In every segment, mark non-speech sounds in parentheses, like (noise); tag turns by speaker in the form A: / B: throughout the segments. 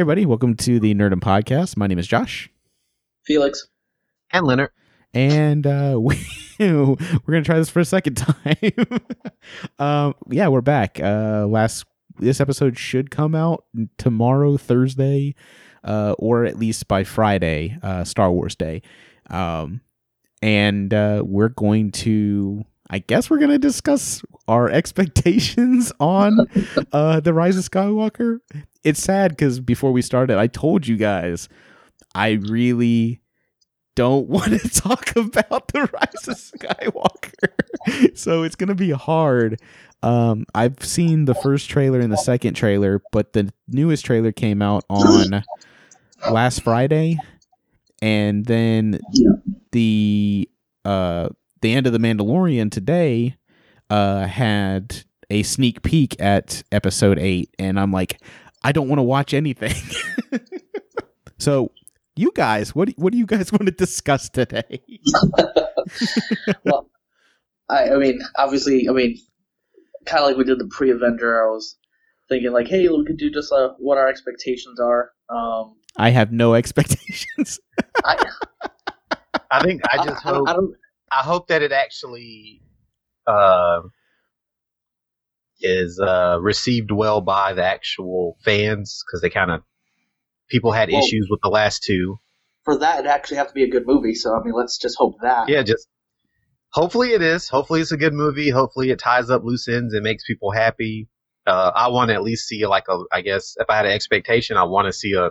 A: Hey, everybody. Welcome to the Nerdum Podcast. My name is Josh.
B: Felix.
C: And Leonard.
A: And uh, (laughs) we, we're going to try this for a second time. (laughs) um, yeah, we're back. Uh, last This episode should come out tomorrow, Thursday, uh, or at least by Friday, uh, Star Wars Day. Um, and uh, we're going to I guess we're gonna discuss our (laughs) expectations on uh, the Rise of Skywalker. It's sad because before we started, I told you guys I really don't (laughs) want to talk about the Rise of Skywalker, (laughs) so it's gonna be hard. Um, I've seen the first trailer and the second trailer, but the newest trailer came out on last Friday, and then the uh the end of the Mandalorian today uh, had a sneak peek at episode eight, and I'm like, I don't want to watch anything. (laughs) so, you guys, what do, what do you guys (laughs) want to discuss today? (laughs)
B: well, I, I mean, obviously, I mean, kind of like we did the pre-Avenger. I was thinking like, hey, we could do just uh, what our expectations are. Um,
A: I have no expectations.
C: I, I think I just I, hope. I, don't, I hope that it actually uh, is uh, received well by the actual fans because they kind of people had well, issues with the last two.
B: For that, it actually have to be a good movie. So I mean, let's just hope that.
C: Yeah, just hopefully it is. Hopefully it's a good movie. Hopefully it ties up loose ends and makes people happy. Uh, I want to at least see like a. I guess if I had an expectation, I want to see a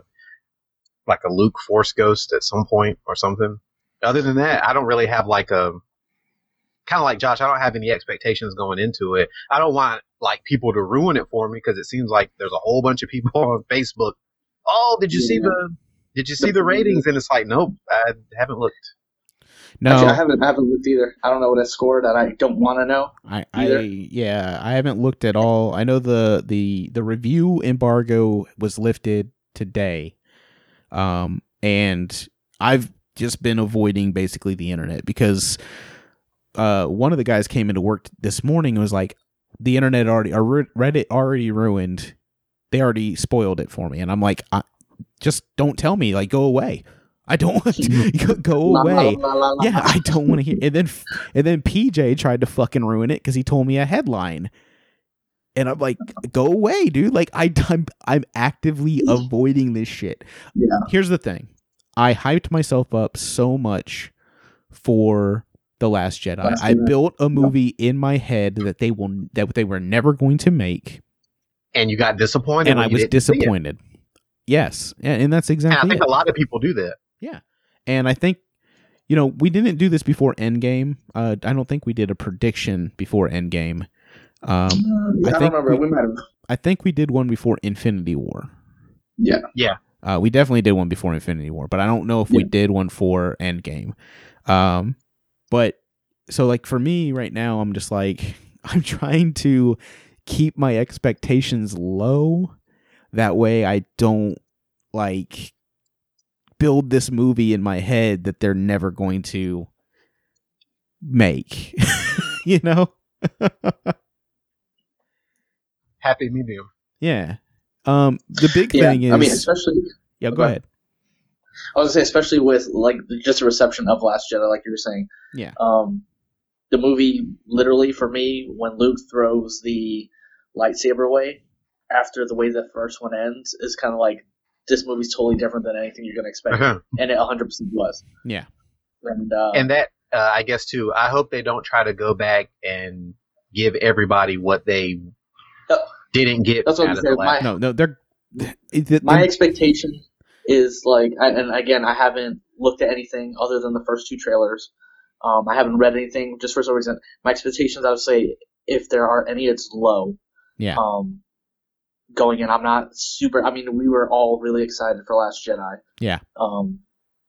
C: like a Luke Force Ghost at some point or something other than that, I don't really have like a kind of like Josh. I don't have any expectations going into it. I don't want like people to ruin it for me because it seems like there's a whole bunch of people (laughs) on Facebook. Oh, did you yeah. see the? Did you see the ratings? And it's like, nope, I haven't looked.
B: No, Actually, I haven't. I haven't looked either. I don't know what it scored, and I don't want to know.
A: I, I, yeah, I haven't looked at all. I know the the the review embargo was lifted today, um, and I've just been avoiding basically the internet because uh, one of the guys came into work this morning and was like, the internet already, or Reddit already ruined. They already spoiled it for me, and I'm like, I, just don't tell me. Like, go away. I don't want to (laughs) (laughs) go away. yeah, I don't want to hear. And then and then PJ tried to fucking ruin it because he told me a headline, and I'm like, go away, dude. Like I, I'm I'm actively (laughs) avoiding this shit.
B: Yeah.
A: Here's the thing. I hyped myself up so much for the Last Jedi. Last I built a movie in my head that they will that they were never going to make,
C: and you got disappointed.
A: And I was disappointed. Yes, and, and that's exactly.
C: And I think
A: it.
C: a lot of people do that.
A: Yeah, and I think you know we didn't do this before Endgame. Uh, I don't think we did a prediction before Endgame. Um,
B: yeah, I, I, think remember. We, we might have.
A: I think we did one before Infinity War.
B: Yeah.
C: Yeah.
A: Uh, we definitely did one before Infinity War, but I don't know if yeah. we did one for Endgame. Um, but so like for me right now, I'm just like (laughs) I'm trying to keep my expectations low. That way, I don't like build this movie in my head that they're never going to make. (laughs) you know.
C: Happy medium.
A: Yeah. Um, the big
B: yeah,
A: thing is,
B: I mean, especially.
A: Yeah, go ahead.
B: I was gonna say, especially with like just the reception of Last Jedi, like you were saying.
A: Yeah.
B: Um, the movie literally for me when Luke throws the lightsaber away after the way the first one ends is kind of like this movie's totally different than anything you're gonna expect, uh-huh. and it 100 percent was.
A: Yeah.
B: And uh,
C: and that uh, I guess too. I hope they don't try to go back and give everybody what they uh, didn't get.
B: That's what I'm saying. My,
A: no, no, they're.
B: they're my expectation is like, and again, I haven't looked at anything other than the first two trailers. Um, I haven't read anything just for some reason. My expectations, I would say, if there are any, it's low.
A: Yeah.
B: Um, going in, I'm not super. I mean, we were all really excited for Last Jedi.
A: Yeah.
B: Um,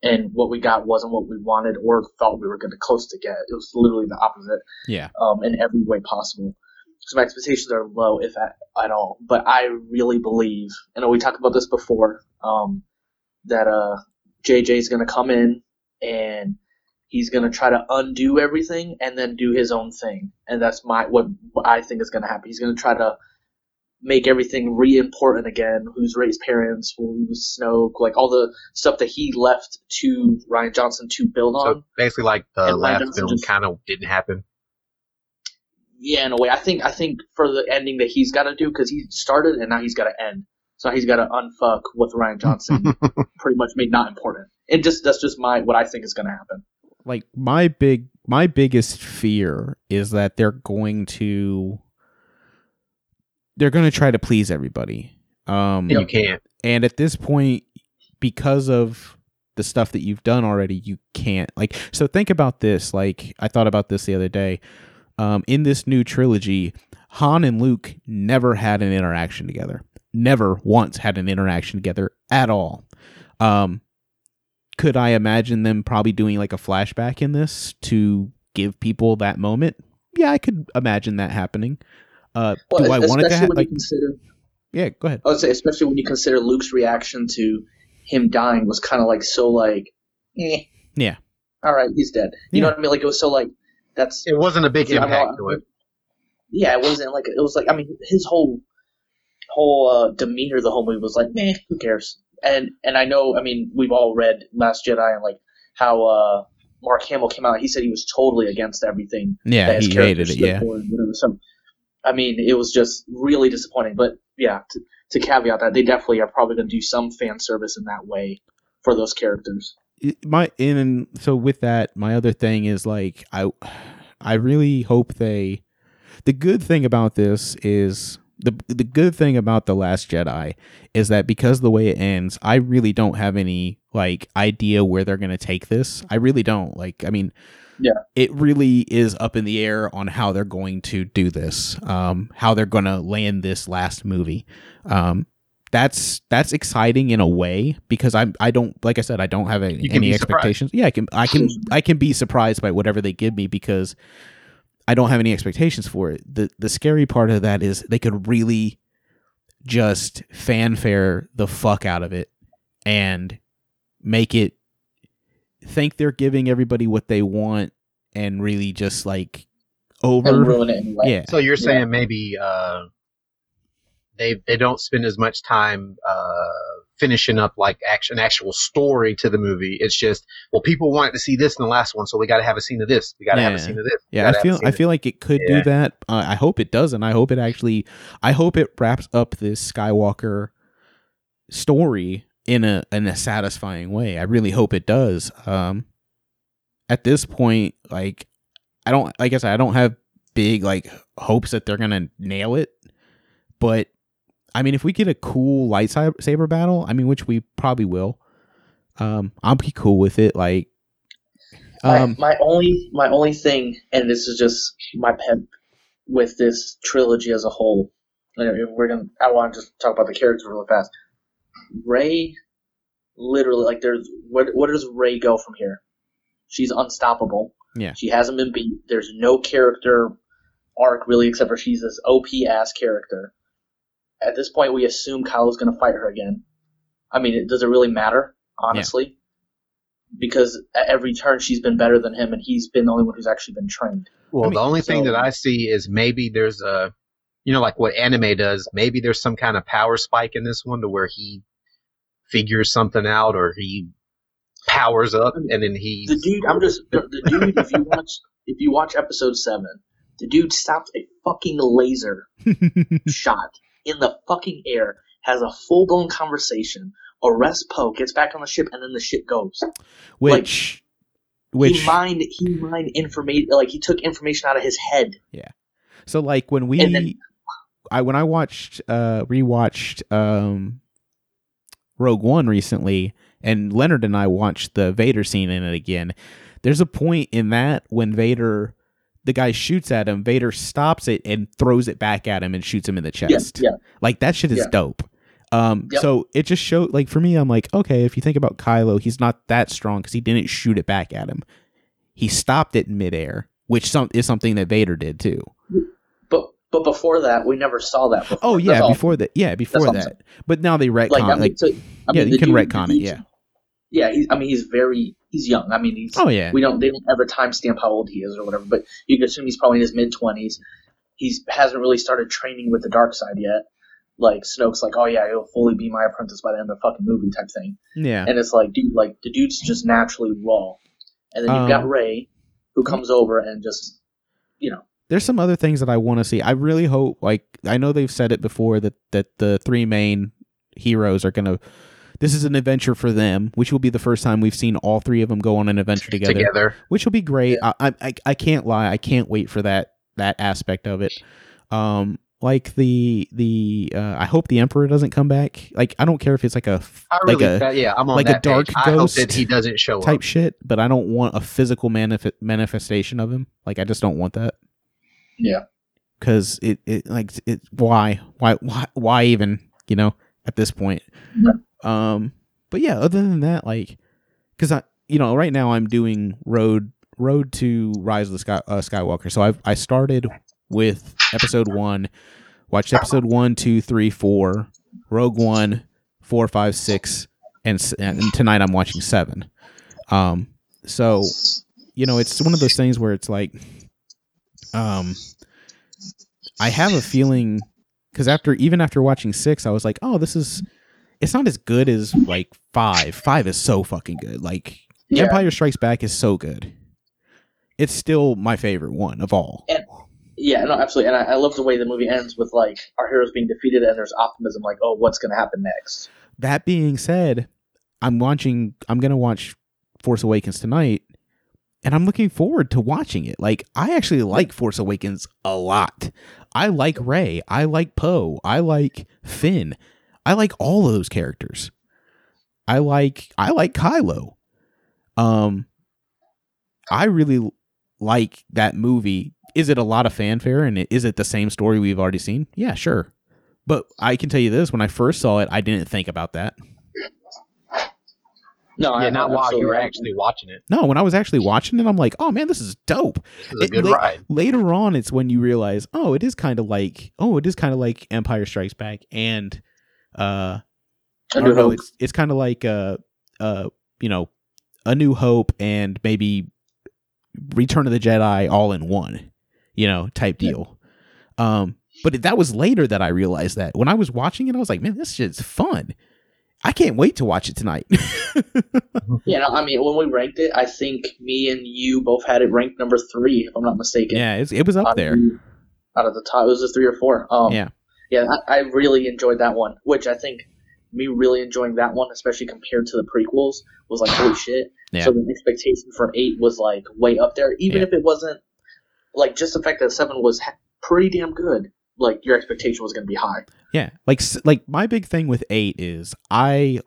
B: and what we got wasn't what we wanted or thought we were going to close to get. It was literally the opposite.
A: Yeah.
B: Um, in every way possible. So my expectations are low, if at, at all. But I really believe, and we talked about this before, um, that uh, JJ is going to come in and he's going to try to undo everything and then do his own thing. And that's my what, I think is going to happen. He's going to try to make everything re-important again. Who's Rey's parents? Who's Snoke? Like all the stuff that he left to Rian Johnson to build on.
C: So basically, like the
B: And
C: last film kind of didn't happen.
B: yeah, in a way, I think I think for the ending that he's got to do because he started and now he's got to end. So he's got to unfuck what Rian Johnson (laughs) pretty much made not important. It just that's just my what I think is going to happen.
A: like my big my biggest fear is that they're going to they're going to try to please everybody um
C: you can't.
A: and at this point because of the stuff that you've done already you can't like so think about this like i thought about this the other day um in this new trilogy han and luke never had an interaction together never once had an interaction together at all um could i imagine them probably doing like a flashback in this to give people that moment yeah i could imagine that happening uh
B: Well,
A: do i want it to happen like
B: consider,
A: yeah go ahead
B: I would say, especially when you consider Luke's reaction to him dying was kind of like so like, eh.
A: Yeah.
B: All right, he's dead. You
A: Yeah.
B: know what I mean? Like it was so like that's
C: It wasn't a big
B: Yeah, know,
C: impact to it.
B: yeah, it wasn't like it was like I mean his whole whole uh, demeanor the whole movie was like, meh, who cares? And and I know I mean we've all read Last Jedi and like how uh, Mark Hamill came out. He said he was totally against everything.
A: yeah
B: that his
A: he
B: character
A: hated it yeah
B: whatever. So I mean it was just really disappointing. But yeah, to, to caveat that they definitely are probably going to do some fan service in that way for those characters.
A: it- my and so with that my other thing is like i i really hope they the good thing about this is the the good thing about the last jedi is that because the way it ends i really don't have any like idea where they're going to take this i really don't like i mean
B: Yeah.
A: it really is up in the air on how they're going to do this um how they're going to land this last movie um that's that's exciting in a way because I'm I don't like I said I don't have any, any
C: be surprised.
A: expectations. Yeah, I can I can (clears throat) I can be surprised by whatever they give me because I don't have any expectations for it. The the scary part of that is they could really just fanfare the fuck out of it and make it think they're giving everybody what they want and really just like over
B: And ruin it anyway.
A: yeah
C: So you're
B: Yeah.
C: saying maybe uh, they they don't spend as much time uh, finishing up like action actual story to the movie. It's just well, people wanted to see this in the last one, so we got to have a scene of this. We got to have a
A: Yeah.
C: scene of this. we
A: Yeah, I feel I feel like it could
C: Yeah.
A: do that. Uh, I hope it doesn't. I hope it actually. I hope it wraps up this Skywalker story in a in a satisfying way. I really hope it does. Um, at this point, like I don't like I said, I don't have big like hopes that they're gonna nail it, but I mean, if we get a cool lightsaber battle, I mean, which we probably will, um, I'll be cool with it. Like, um,
B: my, my only my only thing, and this is just my pet with this trilogy as a whole. We're gonna. I want to just talk about the characters really fast. Rey, literally, like, there's where where does Rey go from here? She's unstoppable.
A: Yeah.
B: She hasn't been beat. There's no character arc really, except for she's this OP ass character. At this point, we assume Kylo's gonna fight her again. I mean, it, does it really matter? Honestly, because at every turn she's been better than him, and he's been the only one who's actually been trained.
C: Well,
A: I mean,
C: the only thing that I see is maybe there's a, you know, like what anime does. Maybe there's some kind of power spike in this one to where he figures something out, or he powers up, and then he.
B: The dude, I'm just the, the dude. if you watch, if you watch episode seven, the dude stops a fucking laser (laughs) shot in the fucking air, has a full blown conversation, arrests Poe, gets back on the ship, and then the ship goes.
A: which which
B: he mined, he mined information, like he took information out of his head. Yeah.
A: So like when we
B: then-
A: I when I watched uh rewatched um Rogue One recently and Leonard and I watched the Vader scene in it again. There's a point in that when Vader the guy shoots at him, Vader stops it and throws it back at him and shoots him in the chest.
B: yeah.
A: Like that shit is
B: Yeah.
A: dope. Um
B: Yep.
A: so it just showed like for me I'm like, okay, if you think about Kylo, he's not that strong cuz he didn't shoot it back at him. He stopped it in midair, which some is something that Vader did too.
B: But but before that, we never saw that. Before.
A: Oh
B: That's
A: yeah,
B: all.
A: before that. Yeah, before that. But now they retcon
B: Like, I
A: like,
B: mean, to, I
A: yeah,
B: mean,
A: you can
B: dude-
A: retcon it. Yeah.
B: Yeah, he's, I mean, he's very, he's young. I mean, he's,
A: Oh yeah.
B: we don't, they don't ever timestamp how old he is or whatever, but you can assume he's probably in his mid twenties. He's hasn't really started training with the dark side yet. like Snoke's like, oh yeah, he'll fully be my apprentice by the end of the fucking movie type thing.
A: Yeah.
B: And it's like, dude, like the dude's just naturally raw. And then you've got
A: Um,
B: Rey, who comes over and just, you know,
A: there's some other things that I want to see. I really hope like I know they've said it before that that the three main heroes are going to this is an adventure for them, which will be the first time we've seen all three of them go on an adventure together,
C: together.
A: which will be great. I, I I I can't lie, I can't wait for that that aspect of it. Um like the the uh, I hope the emperor doesn't come back. Like I don't care if it's like a
C: I
A: like a
C: that- yeah, I'm on
A: like a dark
C: page. I hope
A: ghost
C: that he doesn't show
A: type
C: up.
A: shit, but I don't want a physical manif- manifestation of him. Like I just don't want that.
B: Yeah.
A: Cuz it it like it why why why why even, you know, at this point. Um but yeah, other than that like cuz I you know, right now I'm doing road road to Rise of the Sky, uh, Skywalker. So I I started with episode 1, watched episode one, two, three, four, Rogue One, four, five, six, and and tonight I'm watching 7. Um so you know, it's one of those things where it's like um I have a feeling because after even after watching six, I was like, oh, this is it's not as good as like five. Five is so fucking good. Like
B: Yeah.
A: Empire Strikes Back is so good. It's still my favorite one of all.
B: And, Yeah, no, absolutely. And I, I love the way the movie ends with like our heroes being defeated and there's optimism, like, oh, what's going to happen next?
A: That being said, I'm watching. I'm gonna watch Force Awakens tonight, and I'm looking forward to watching it. Like I actually like Force Awakens a lot. I like Rey. I like Poe. I like Finn. I like all of those characters. I like I like Kylo. Um I really like that movie. Is it a lot of fanfare and is it the same story we've already seen? Yeah, sure. But I can tell you this, when I first saw it, I didn't think about that.
B: No, I,
C: Yeah, not
B: I,
C: while you were
B: absolutely-
C: actually watching it.
A: No, when I was actually watching it, I'm like, oh man, this is dope.
C: This is a
A: It-
C: good
A: la-
C: ride.
A: Later on, it's when you realize, oh, it is kind of like, oh, it is kind of like Empire Strikes Back, and uh,
B: I
A: or
B: do
A: no,
B: hope.
A: it's it's kind of like uh, uh, you know, A New Hope and maybe Return of the Jedi all in one, you know, type deal. Um, but that was later that I realized that when I was watching it, I was like, man, this shit's fun. I can't wait to watch it tonight. (laughs)
B: Yeah, no, I mean, when we ranked it, I think me and you both had it ranked number three, if I'm not mistaken.
A: yeah, it's, it was up
B: Out
A: there.
B: the- Out of the top, it was a three or four. Um,
A: Yeah.
B: Yeah, I, I really enjoyed that one, which I think me really enjoying that one, especially compared to the prequels, was like, holy shit.
A: Yeah.
B: So the expectation for eight was like way up there, even
A: Yeah.
B: if it wasn't like just the fact that seven was pretty damn good. Like your expectation was going to be high.
A: Yeah, like like my big thing with eight is I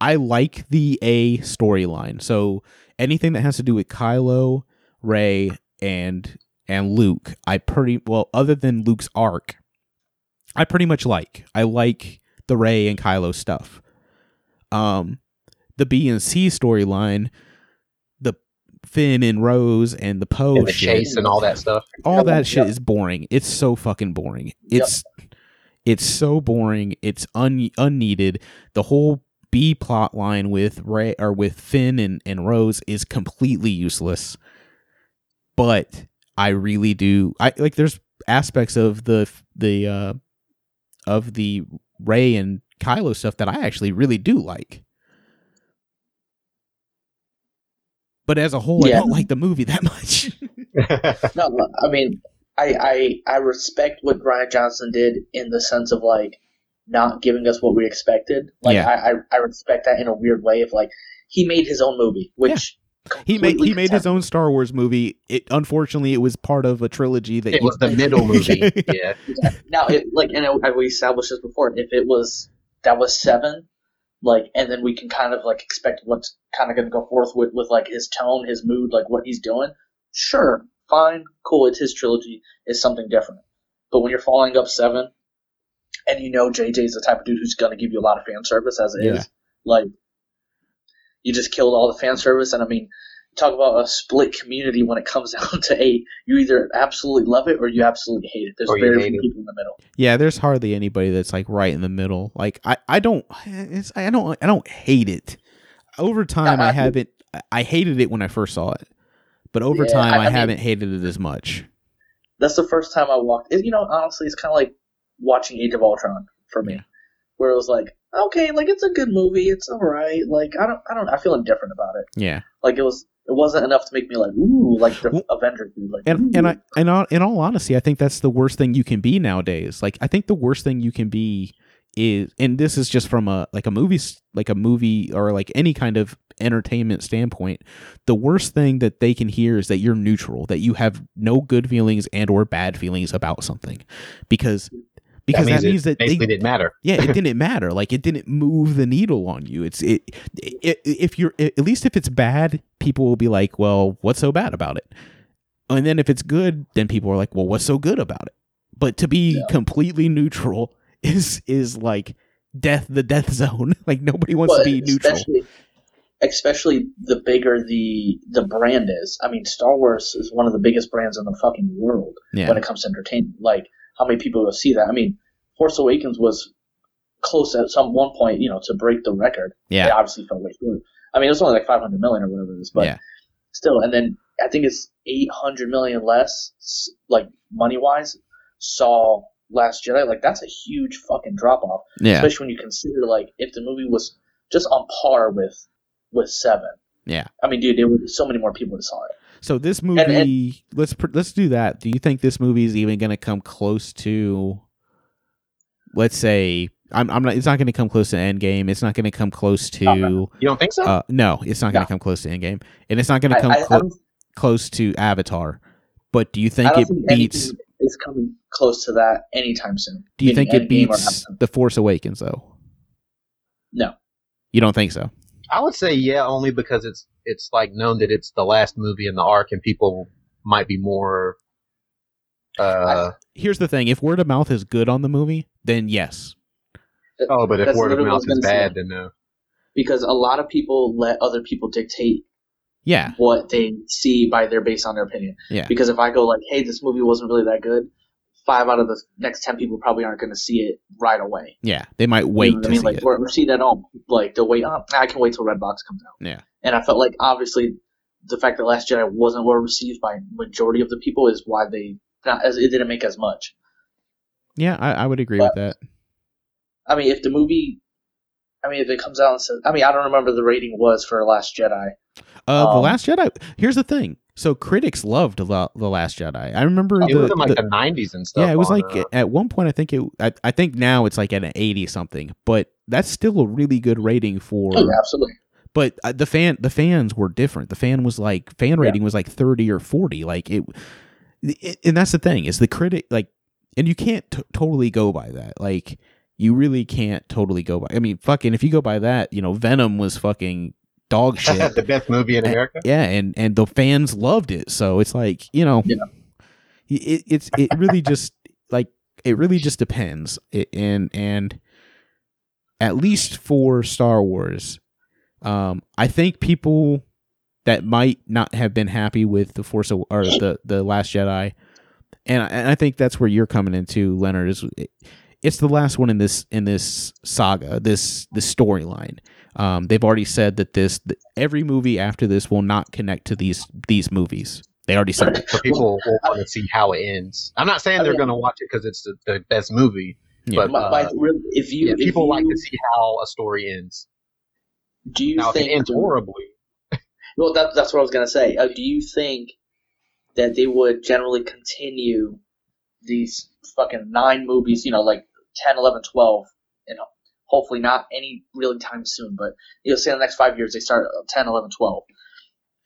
A: I like the A storyline. So anything that has to do with Kylo, Rey, and and Luke, I pretty well other than Luke's arc, I pretty much like. I like the Rey and Kylo stuff. Um, the B and C storyline, the Finn and Rose and the Poe
C: and the
A: shit
C: chase and all that stuff.
A: all that shit
B: yep.
A: is boring. It's so fucking boring.
B: Yep.
A: It's it's so boring. It's un, unneeded. The whole B plot line with Rey or with Finn and, and Rose is completely useless. But I really do I like there's aspects of the the uh of the Rey and Kylo stuff that I actually really do like. But as a whole, I don't like the movie that much. (laughs) (laughs)
B: No, no, I mean, I, I I respect what Rian Johnson did in the sense of like not giving us what we expected. Like
A: Yeah.
B: I, I I respect that in a weird way of like he made his own movie, which
A: He made he made his own Star Wars movie. It unfortunately it was part of a trilogy that
C: it
A: you-
C: was the middle movie. (laughs) Yeah.
B: Now, it, like, and it, we established this before. If it was that was seven, like, and then we can kind of like expect what's kind of going to go forth with with like his tone, his mood, like what he's doing. Sure, fine, cool. It's his trilogy. It's something different. But when you're following up seven, and you know JJ's the type of dude who's going to give you a lot of fan service as it is,
A: Yeah.
B: like, you just killed all the fan service. And I mean, talk about a split community when it comes (laughs) down to eight. You either absolutely love it or you absolutely hate it. There's very
C: hate
B: few
C: it.
B: people in the middle.
A: yeah, there's hardly anybody that's like right in the middle. Like I I don't it's, I don't I don't hate it. Over time, I (laughs)
B: I-
A: haven't. I hated it when I first saw it, but over
B: Yeah,
A: time,
B: I-
A: I,
B: I
A: haven't hated it as much.
B: That's the first time I walked. it- You know, honestly, it's kind of like watching Age of Ultron for me,
A: Yeah.
B: where it was like, okay, like it's a good movie, it's all right. Like I don't, I don't, I feel indifferent about it.
A: Yeah.
B: Like it was, it wasn't enough to make me like, ooh, like the
A: Well,
B: Avengers. Dude. Like,
A: and and
B: ooh.
A: I in all, in all honesty, I think that's the worst thing you can be nowadays. Like I think the worst thing you can be is, and this is just from a like a movie, like a movie or like any kind of entertainment standpoint. The worst thing that they can hear is that you're neutral, that you have no good feelings and or bad feelings about something, because because that means,
C: it
A: that they,
C: didn't matter.
A: yeah it (laughs) didn't matter like it didn't move the needle on you it's it, it if you're at least if it's bad people will be like well what's so bad about it and then if it's good then people are like well what's so good about it but to be
B: Yeah.
A: completely neutral (laughs) is is like death the death zone (laughs) like nobody wants to
B: But
A: be neutral
B: Especially, especially the bigger the the brand is. I mean, Star Wars is one of the biggest brands in the fucking world
A: yeah
B: when it comes to entertainment. Like, how many people will see that? I mean, Force Awakens was close at some one point, you know, to break the record. It
A: yeah
B: obviously fell way short. I mean, it was only like 500 million or whatever it is, but
A: yeah
B: still. And then I think it's 800 million less, like money wise, saw Last Jedi. Like, that's a huge fucking drop off
A: yeah
B: especially when you consider like if the movie was just on par with with Seven.
A: yeah
B: I mean, dude, there were so many more people that saw it.
A: So this movie
B: and-
A: let's let's do that do you think this movie is even going to come close to let's say I'm, I'm not it's not going to come close to Endgame it's not going to come close to
B: Oh, no.
C: You don't think so?
A: uh no it's not going
B: No.
A: to come close to Endgame and it's not going to come
B: I, I
A: clo- close to Avatar but do you think it
B: think
A: beats
B: is coming close to that anytime soon.
A: do you think it
B: Endgame or
A: beats The Force Awakens though
B: No.
A: you don't think so
C: I would say yeah, only because it's it's like known that it's the last movie in the arc, and people might be more. Uh,
A: here's the thing if word of mouth is good on the movie then yes
C: oh, but if word of mouth is
B: gonna say.
C: bad, then no.
B: Because a lot of people let other people dictate
A: yeah
B: what they see by their based on their opinion.
A: Yeah.
B: Because if I go like, "Hey, this movie wasn't really that good," five out of the next ten people probably aren't going to see it right away.
A: yeah they might wait
B: you know I mean?
A: see
B: like,
A: it
B: Or, or see it at home. Like they'll wait. Oh, I can wait till Redbox comes out.
A: Yeah.
B: And I felt like obviously the fact that Last Jedi wasn't well received by majority of the people is why they not as it didn't make as much.
A: yeah I, I would agree
B: But-
A: with that
B: I mean, if the movie, I mean, if it comes out and says, I mean, I don't remember the rating was for Last Jedi.
A: Uh, the
B: Um,
A: Last Jedi. Here's the thing. So critics loved the, the Last Jedi. I remember
C: It
A: the,
C: was in like
A: the-
C: the, '90s and stuff.
A: yeah, it was like at one point. I think it. I, I think now it's like at an eighty something, but that's still a really good rating for.
B: Oh, absolutely.
A: But uh, the fan the fans were different. The fan was like fan
B: Yeah.
A: rating was like thirty or forty. Like it, it and that's the thing is the critic like, and you can't t- totally go by that. Like you really can't totally go by. I mean, fucking if you go by that, you know, Venom was fucking dog (laughs) shit.
C: the best movie in
A: And-
C: America.
A: yeah, and and the fans loved it. So it's like you know,
B: Yeah.
A: it, it's it really just like it really just depends. It, and and at least for Star Wars, um, I think people that might not have been happy with the Force of, or the the Last Jedi, and I, and I think that's where you're coming into, Leonard. Is it, it's the last one in this in this saga, this this storyline. Um, they've already said that this that every movie after this will not connect to these these movies. They already said that.
C: So people will want to see how it ends. I'm not saying they're
B: mean-
C: going to watch it because it's the, the best movie.
A: Yeah.
C: But
B: My, my,
C: uh,
B: really, if you,
C: yeah,
B: if
C: people
B: you,
C: like to see how a story ends.
B: do you
C: Now, if it
B: think?
C: ends horribly, (laughs)
B: well, that, that's what I was gonna say. Uh, do you think that they would generally continue these fucking nine movies? You know, like 10, 11, 12, and hopefully not any really time soon. But you'll say in the next five years they start at 10, 11, 12.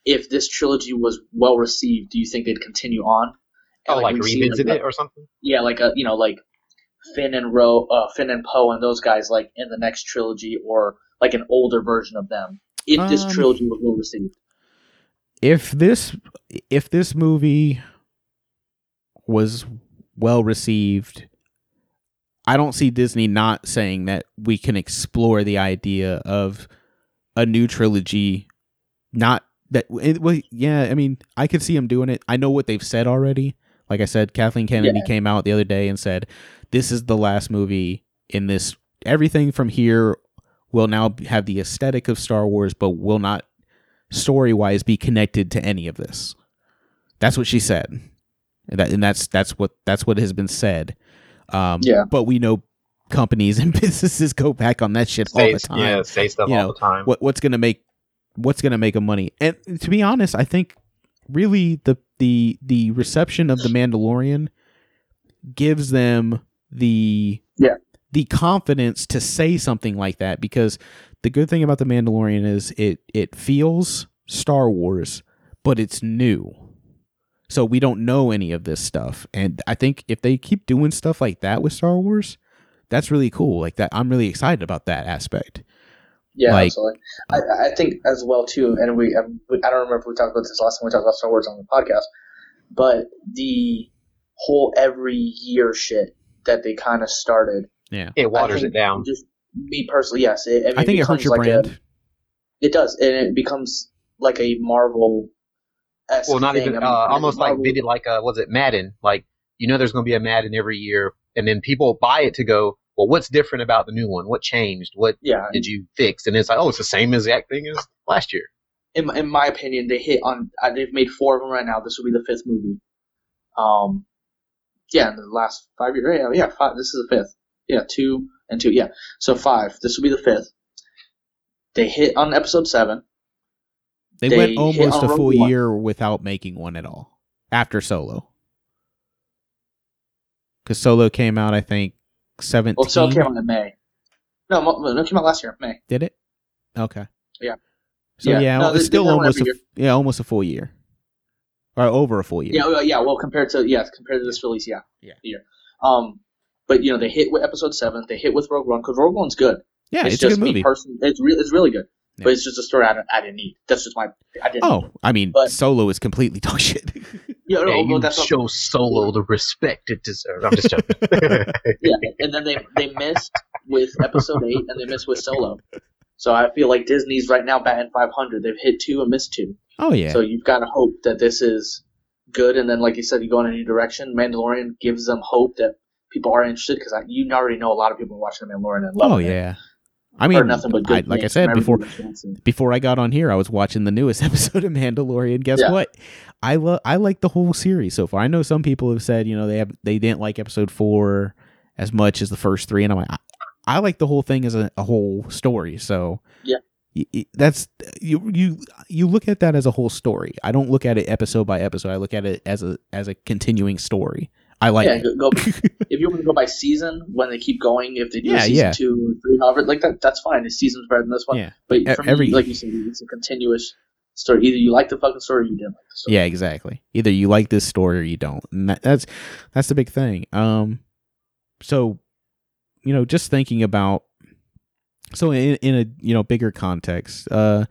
B: If this trilogy was well received, do you think they'd continue on? And,
C: oh, like,
B: we've
C: revisit it or something.
B: yeah, like a you know like Finn and Ro, uh, Finn and Poe and those guys like in the next trilogy or like an older version of them. If this
A: Um,
B: trilogy was well received,
A: if this if this movie was well received i don't see disney not saying that we can explore the idea of a new trilogy not that it, well, yeah i mean i could see them doing it i know what they've said already like i said kathleen kennedy came out the other day and said this is the last movie in this everything from here will now have the aesthetic of star wars but will not story wise be connected to any of this. That's what she said. And, that, and that's that's what that's what has been said. Um,
B: Yeah.
A: But we know companies (laughs) and businesses go back on that shit all the time.
C: yeah, say stuff
A: You
C: all
A: know,
C: the time.
A: What what's gonna make what's gonna make them money? And to be honest, I think really the the the reception of the Mandalorian gives them the
B: Yeah.
A: the confidence to say something like that because the good thing about the Mandalorian is it it feels Star Wars, but it's new. So we don't know any of this stuff. And I think if they keep doing stuff like that with Star Wars, that's really cool. Like that I'm really excited about that aspect.
B: Yeah,
A: Like-
B: absolutely. I, I think as well too, and we um, we- I don't remember if we talked about this last time we talked about Star Wars on the podcast, but the whole every year shit that they kind of started.
A: Yeah.
C: it waters it down.
B: Just me personally, yes. It, I, mean,
A: I think it hurts your
B: like a-
A: brand.
B: it does, and it becomes like a Marvel.
C: Well, not even uh, almost like video, like uh, was it Madden? Like you know, there's going to be a Madden every year, and then people buy it to go. Well, what's different about the new one? What changed? What
B: Yeah,
C: did you fix? And it's like, oh, it's the same exact thing as last year.
B: in, in my opinion, they hit on. Uh, they've made four of them right now. This will be the fifth movie. Um, yeah, in the last five years. Yeah, yeah, five. This is the fifth. Yeah, two and two. Yeah, so five. This will be the fifth. They hit on episode seven.
A: They,
B: They
A: went almost a full
B: One.
A: year without making one at all after Solo. Because Solo came out, I think, 17.
B: Well, so it came out in May. No, no, it came out last year, May.
A: Did it? Okay.
B: Yeah.
A: So
B: Yeah.
A: yeah,
B: No,
A: it's
B: they-
A: still almost a, yeah, almost a full year, or over a full year.
B: Yeah, yeah. Well, compared to yeah, compared to this release, yeah,
A: Yeah.
B: year. Um, but you know, they hit with episode seven. They hit with Rogue One because Rogue One's good.
A: Yeah,
B: it's,
A: it's, a
B: just
A: good
B: me
A: movie.
B: personally. It's real. It's really good.
A: Yeah.
B: But it's just a story I, don't- I didn't need. That's just my. I didn't.
A: Oh, I mean,
B: But-
A: Solo is completely (laughs) dog shit. (laughs)
B: yeah, no,
C: Yeah,
B: well,
C: you
B: that's what-
C: show Solo the respect it deserves. I'm just joking. (laughs)
B: yeah, and then they they missed with episode eight, and they missed with Solo. So I feel like Disney's right now batting 500. They've hit two and missed two.
A: oh yeah,
B: So you've got to hope that this is good, and then like you said, you go in a new direction. Mandalorian gives them hope that people are interested because you already know a lot of people are watching the Mandalorian and
A: oh
B: loving it.
A: yeah. I mean,
B: nothing but
A: I, like I said before,
B: everybody that's seen.
A: before I got on here, I was watching the newest (laughs) episode of Mandalorian. Guess
B: Yeah.
A: what? I love I like the whole series so far. I know some people have said you know they have they didn't like episode four as much as the first three, and I'm like I, I like the whole thing as a, a whole story. So
B: Yeah.
A: y- y- that's you you you look at that as a whole story. I don't look at it episode by episode. I look at it as a as a continuing story. I like
B: yeah,
A: it.
B: go, go, (laughs) if you want to go by season, when they keep going, if they do
A: Yeah,
B: season
A: yeah.
B: two or three, however, like that, that's fine. The season's better than this one.
A: Yeah.
B: But
A: E-
B: for me,
A: every-
B: like you said, it's a continuous story. Either you like the fucking story or you didn't like the story.
A: Yeah, exactly. Either you like this story or you don't. And that, that's that's the big thing. Um so you know, just thinking about so in in a, you know, bigger context, uh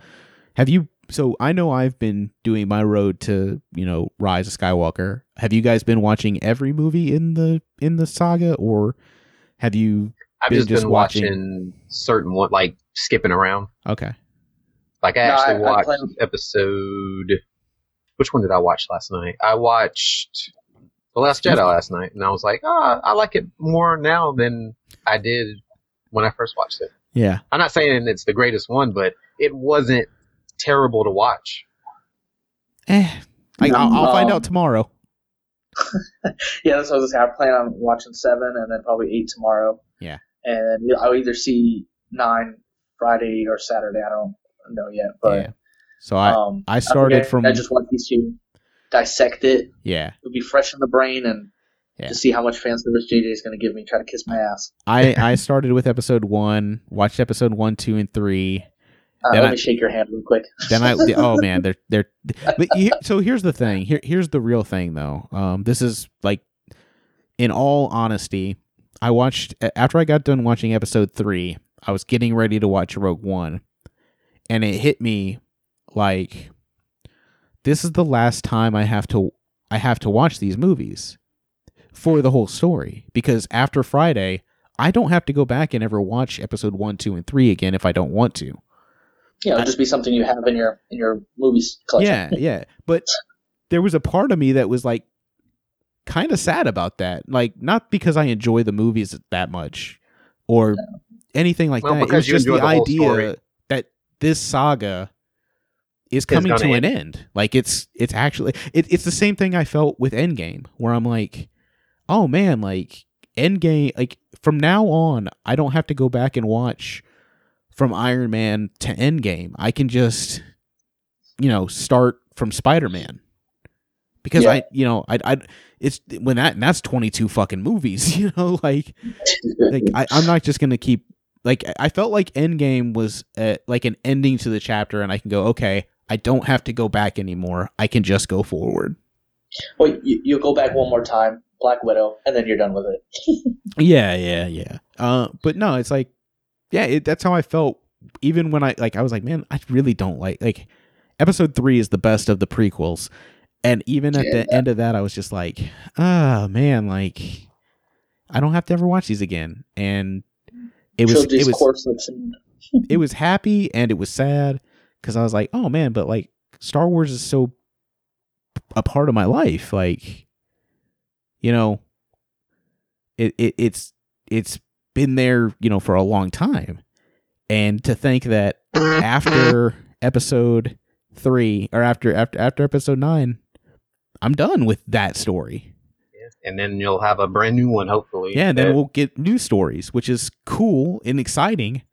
A: have you so I know I've been doing my road to, you know, Rise of Skywalker. Have you guys been watching every movie in the in the saga or have you
C: I've
A: Been
C: just
A: just
C: been
A: watching-
C: watching certain one, like skipping around.
A: Okay.
C: Like I
B: No,
C: actually
B: I- I
C: watched
B: plan-
C: episode. Which one did I watch last night? I watched The Last Jedi last night, and I was like, ah, I like it more now than I did when I first watched it.
A: Yeah.
C: I'm not saying it's the greatest one, but it wasn't terrible to watch.
A: Eh. I, I'll, I'll find
B: Um,
A: out tomorrow. (laughs)
B: Yeah, that's what I was gonna. I plan on watching seven and then probably eight tomorrow.
A: Yeah.
B: And I'll either see nine Friday or Saturday. I don't know yet, but
A: yeah. So I
B: um,
A: I started
B: forget.
A: from
B: I just want these two dissect it.
A: yeah.
B: It'll be fresh in the brain and
A: Yeah.
B: to see how much fan service JJ is going to give me. Try to kiss my ass.
A: I I (laughs) started with episode one, watched episode one, two, and three.
B: Uh, let
A: I-
B: me shake your hand real quick.
A: Then I oh man, they're (laughs) they're. But here, so here's the thing. Here here's the real thing though. Um, this is like, in all honesty, I watched after I got done watching episode three. I was getting ready to watch Rogue One, and it hit me like, this is the last time I have to I have to watch these movies for the whole story because after Friday. I don't have to go back and ever watch episode one, two, and three again if I don't want to.
B: Yeah, it'll just be something you have in your in your movies collection.
A: Yeah, yeah. But there was a part of me that was like kind of sad about that. Like not because I enjoy the movies that much or anything like
C: Well,
A: that. It was just the
C: the
A: idea
C: story.
A: that this saga is coming
C: gonna
A: to an
C: end.
A: end. Like it's it's actually it, it's the same thing I felt with Endgame where I'm like, "Oh man, like Endgame, like from now on, I don't have to go back and watch from Iron Man to Endgame. I can just, you know, start from Spider Man because
B: Yeah.
A: I, you know, I, I, it's when that and that's twenty two fucking movies. (laughs) You know, like like I, I'm not just gonna keep like I felt like Endgame was uh like an ending to the chapter, and I can go okay. I don't have to go back anymore. I can just go forward.
B: well, you, you go back one more time, Black Widow, and then you're done with it. (laughs)
A: Yeah, yeah, yeah. Uh, but no, it's like, yeah, it, that's how I felt. Even when I like, I was like, man, I really don't like like. Episode three is the best of the prequels, and even at the end of that, I was just like, oh man, like, I don't have to ever watch these again. And it was, it was,
B: and (laughs)
A: it was happy and it was sad because I was like, oh man, but like Star Wars is so a part of my life. Like, you know, it, it it's it's been there, you know, for a long time. And to think that after episode three or after after after episode nine, I'm done with that story.
C: and then you'll have a brand new one, hopefully.
A: Yeah, and then we'll get new stories, which is cool and exciting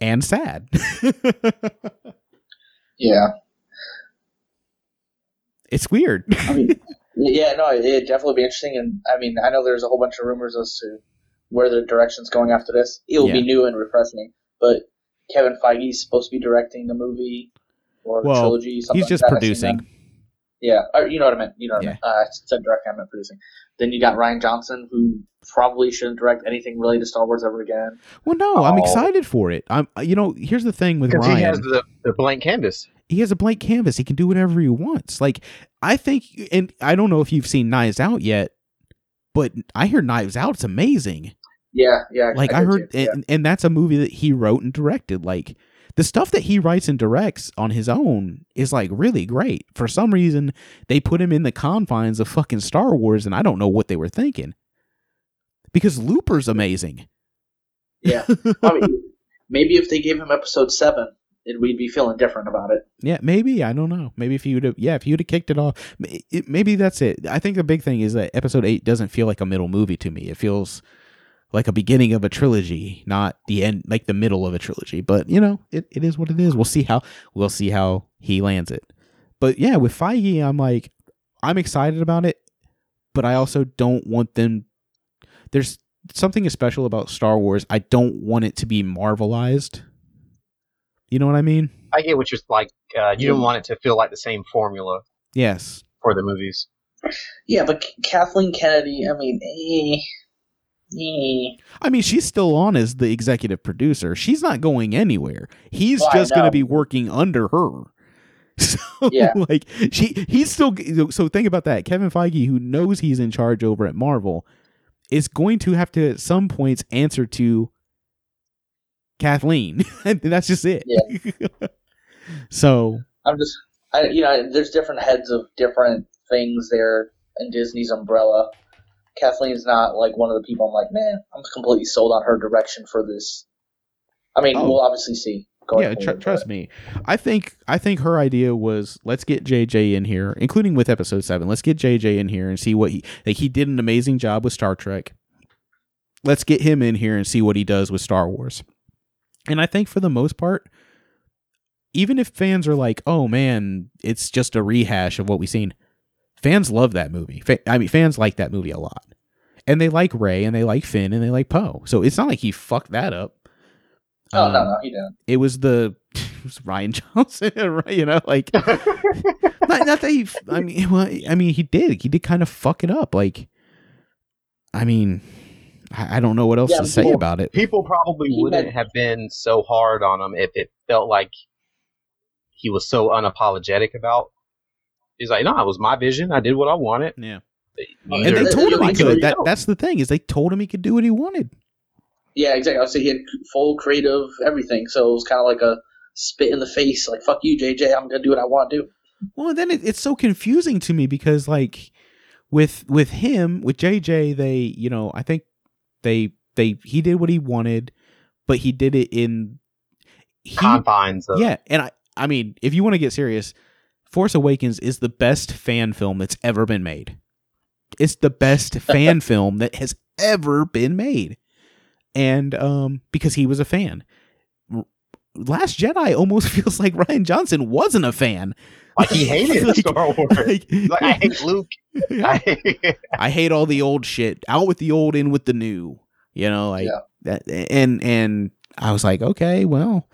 A: and sad. (laughs)
B: yeah.
A: it's weird.
B: I mean, (laughs) yeah, no, it'd definitely be interesting. And I mean, I know there's a whole bunch of rumors as to where the direction's going after this. It'll be new and refreshing. But Kevin Feige's supposed to be directing the movie or
A: Well,
B: trilogy. Something
A: He's
B: like
A: just
B: that.
A: Producing.
B: Yeah, or, you know what I meant. You know what
A: Yeah.
B: I meant. Uh, I said directing, I meant producing. Then you got Rian Johnson, who probably shouldn't direct anything related to Star Wars ever again.
A: Well, no, I'm
C: Oh.
A: excited for it. I'm, you know, here's the thing with Rian.
C: he has the, the blank canvas.
A: he has a blank canvas. He can do whatever he wants. Like I think, and I don't know if you've seen Knives Out yet, but I hear Knives Out's amazing.
B: Yeah, yeah.
A: Like I,
B: did
A: heard,
B: yeah.
A: and, and that's a movie that he wrote and directed. Like the stuff that he writes and directs on his own is like really great. For some reason, they put him in the confines of fucking Star Wars, and I don't know what they were thinking. Because Looper's amazing.
B: Yeah. I mean, (laughs) maybe if they gave him episode seven, it, we'd be feeling different about it.
A: Yeah, maybe I don't know. Maybe if you would have, yeah, if you would have kicked it off, it, maybe that's it. I think the big thing is that episode eight doesn't feel like a middle movie to me. It feels like a beginning of a trilogy, not the end, like the middle of a trilogy. But you know, it, it is what it is. We'll see how we'll see how he lands it. But yeah, with Feige, I'm like, I'm excited about it, but I also don't want them. There's something special about Star Wars. I don't want it to be Marvelized. You know what I mean?
C: I get what you're like. Uh, you don't want it to feel like the same formula
A: Yes.
C: for the movies.
B: Yeah, but K- Kathleen Kennedy, I mean, eh,
A: I mean, she's still on as the executive producer. She's not going anywhere. He's
B: Well,
A: just going to be working under her. (laughs) So,
B: Yeah.
A: like, she, he's still. So, think about that. Kevin Feige, who knows he's in charge over at Marvel, is going to have to, at some points, answer to Kathleen. (laughs) and that's just it.
B: Yeah. (laughs)
A: so,
B: I'm just, I, you know, there's different heads of different things there in Disney's umbrella. Kathleen's not like one of the people I'm like, man, I'm completely sold on her direction for this. I mean,
A: Oh.
B: we'll obviously see.
A: Yeah, tr- trust me. I think I think her idea was let's get JJ in here, including with episode seven. Let's get JJ in here and see what he like. He did an amazing job with Star Trek. Let's get him in here and see what he does with Star Wars. And I think for the most part, even if fans are like, "Oh man, it's just a rehash of what we've seen," fans love that movie. Fa- I mean, fans like that movie a lot, and they like Rey, and they like Finn, and they like Poe. So it's not like he fucked that up.
B: Oh no,
A: Um,
B: no, he didn't.
A: it was the (laughs) it was Rian Johnson, (laughs) right? You know, like (laughs) not, not that he. I mean, well, I mean, he did. He did kind of fuck it up. Like, I mean, I, I don't know what else
B: Yeah,
A: to say
C: people-
A: about it.
C: People probably
B: He
C: wouldn't
B: had-
C: have been so hard on him if it felt like he was so unapologetic about. He's like, no, it was my vision. I did what I wanted.
A: Yeah, and
C: Either
A: they told him he
B: like
A: could. That that's the thing is they told him he could do what he wanted.
B: Yeah, exactly. I would say he had full creative everything, so it was kind of like a spit in the face, like "fuck you, JJ. I'm gonna do what I want to do."
A: Well, and then it, it's so confusing to me because like with with him with JJ, they you know I think they they he did what he wanted, but he did it in he,
C: Confines of
A: yeah, and I I mean if you want to get serious, Force Awakens is the best fan film that's ever been made. It's the best (laughs) fan film that has ever been made. And um because he was a fan. Last Jedi almost (laughs) feels like Rian Johnson wasn't a fan.
C: Like he hated (laughs)
A: Like-
C: Star Wars.
A: Like,
C: Like I hate Luke. I hate,
A: I hate all the old shit. Out with the old, in with the new. You know, like
B: Yeah.
A: that. And and I was like, okay, well,